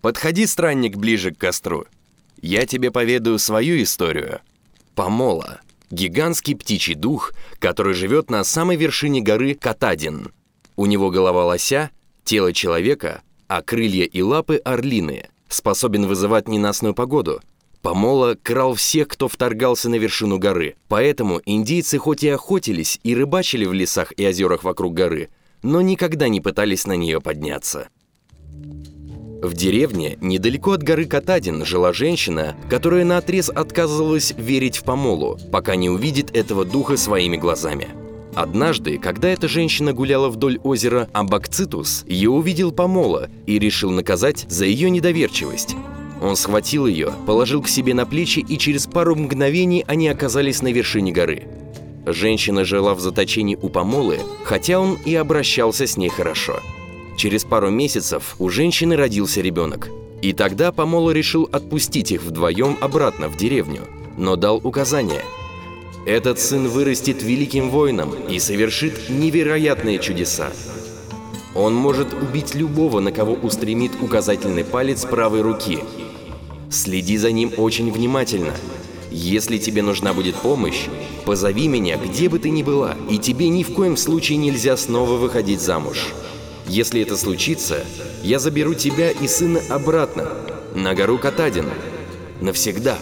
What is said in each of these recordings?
Подходи, странник, ближе к костру. Я тебе поведаю свою историю. Помола – гигантский птичий дух, который живет на самой вершине горы Катадин. У него голова лося, тело человека, а крылья и лапы орлиные, способен вызывать ненастную погоду. Помола крал всех, кто вторгался на вершину горы, поэтому индийцы хоть и охотились и рыбачили в лесах и озерах вокруг горы, но никогда не пытались на нее подняться. В деревне, недалеко от горы Катадин, жила женщина, которая наотрез отказывалась верить в помолу, пока не увидит этого духа своими глазами. Однажды, когда эта женщина гуляла вдоль озера Амбакцитус, ее увидел помола и решил наказать за ее недоверчивость. Он схватил ее, положил к себе на плечи, и через пару мгновений они оказались на вершине горы. Женщина жила в заточении у помолы, хотя он и обращался с ней хорошо. Через пару месяцев у женщины родился ребенок. И тогда Помола решил отпустить их вдвоем обратно в деревню, но дал указание. Этот сын вырастет великим воином и совершит невероятные чудеса. Он может убить любого, на кого устремит указательный палец правой руки. Следи за ним очень внимательно. Если тебе нужна будет помощь, позови меня, где бы ты ни была, и тебе ни в коем случае нельзя снова выходить замуж. Если это случится, я заберу тебя и сына обратно, на гору Катадин. Навсегда.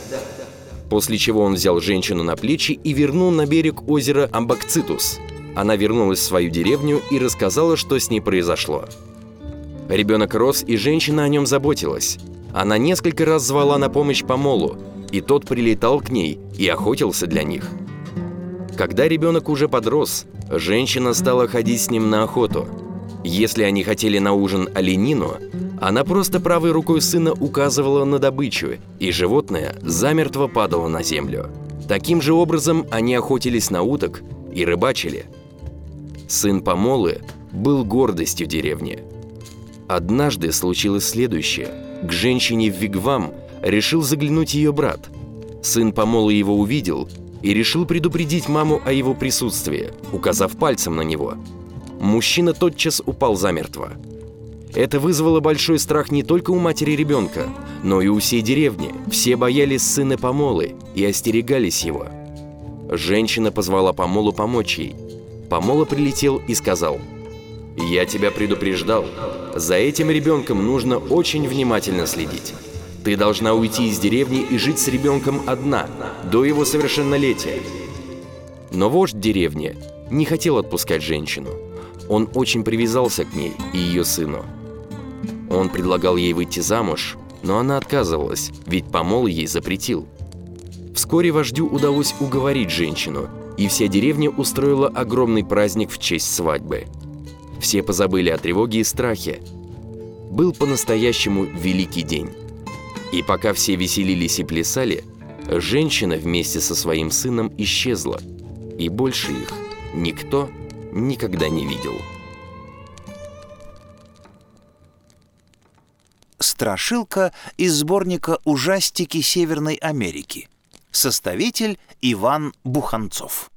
После чего он взял женщину на плечи и вернул на берег озера Амбакцитус. Она вернулась в свою деревню и рассказала, что с ней произошло. Ребенок рос, и женщина о нем заботилась. Она несколько раз звала на помощь Помолу, и тот прилетал к ней и охотился для них. Когда ребенок уже подрос, женщина стала ходить с ним на охоту – если они хотели на ужин оленину, она просто правой рукой сына указывала на добычу, и животное замертво падало на землю. Таким же образом они охотились на уток и рыбачили. Сын Помолы был гордостью деревни. Однажды случилось следующее. К женщине в Вигвам решил заглянуть ее брат. Сын Помолы его увидел и решил предупредить маму о его присутствии, указав пальцем на него – мужчина тотчас упал замертво. Это вызвало большой страх не только у матери ребенка, но и у всей деревни. Все боялись сына Помолы и остерегались его. Женщина позвала Помолу помочь ей. Помола прилетел и сказал, «Я тебя предупреждал. За этим ребенком нужно очень внимательно следить. Ты должна уйти из деревни и жить с ребенком одна, до его совершеннолетия». Но вождь деревни не хотел отпускать женщину. Он очень привязался к ней и ее сыну. Он предлагал ей выйти замуж, но она отказывалась, ведь помол ей запретил. Вскоре вождю удалось уговорить женщину, и вся деревня устроила огромный праздник в честь свадьбы. Все позабыли о тревоге и страхе. Был по-настоящему великий день. И пока все веселились и плясали, женщина вместе со своим сыном исчезла, и больше их никто никогда не видел. Страшилка из сборника «Ужастики Северной Америки». Составитель Иван Буханцов.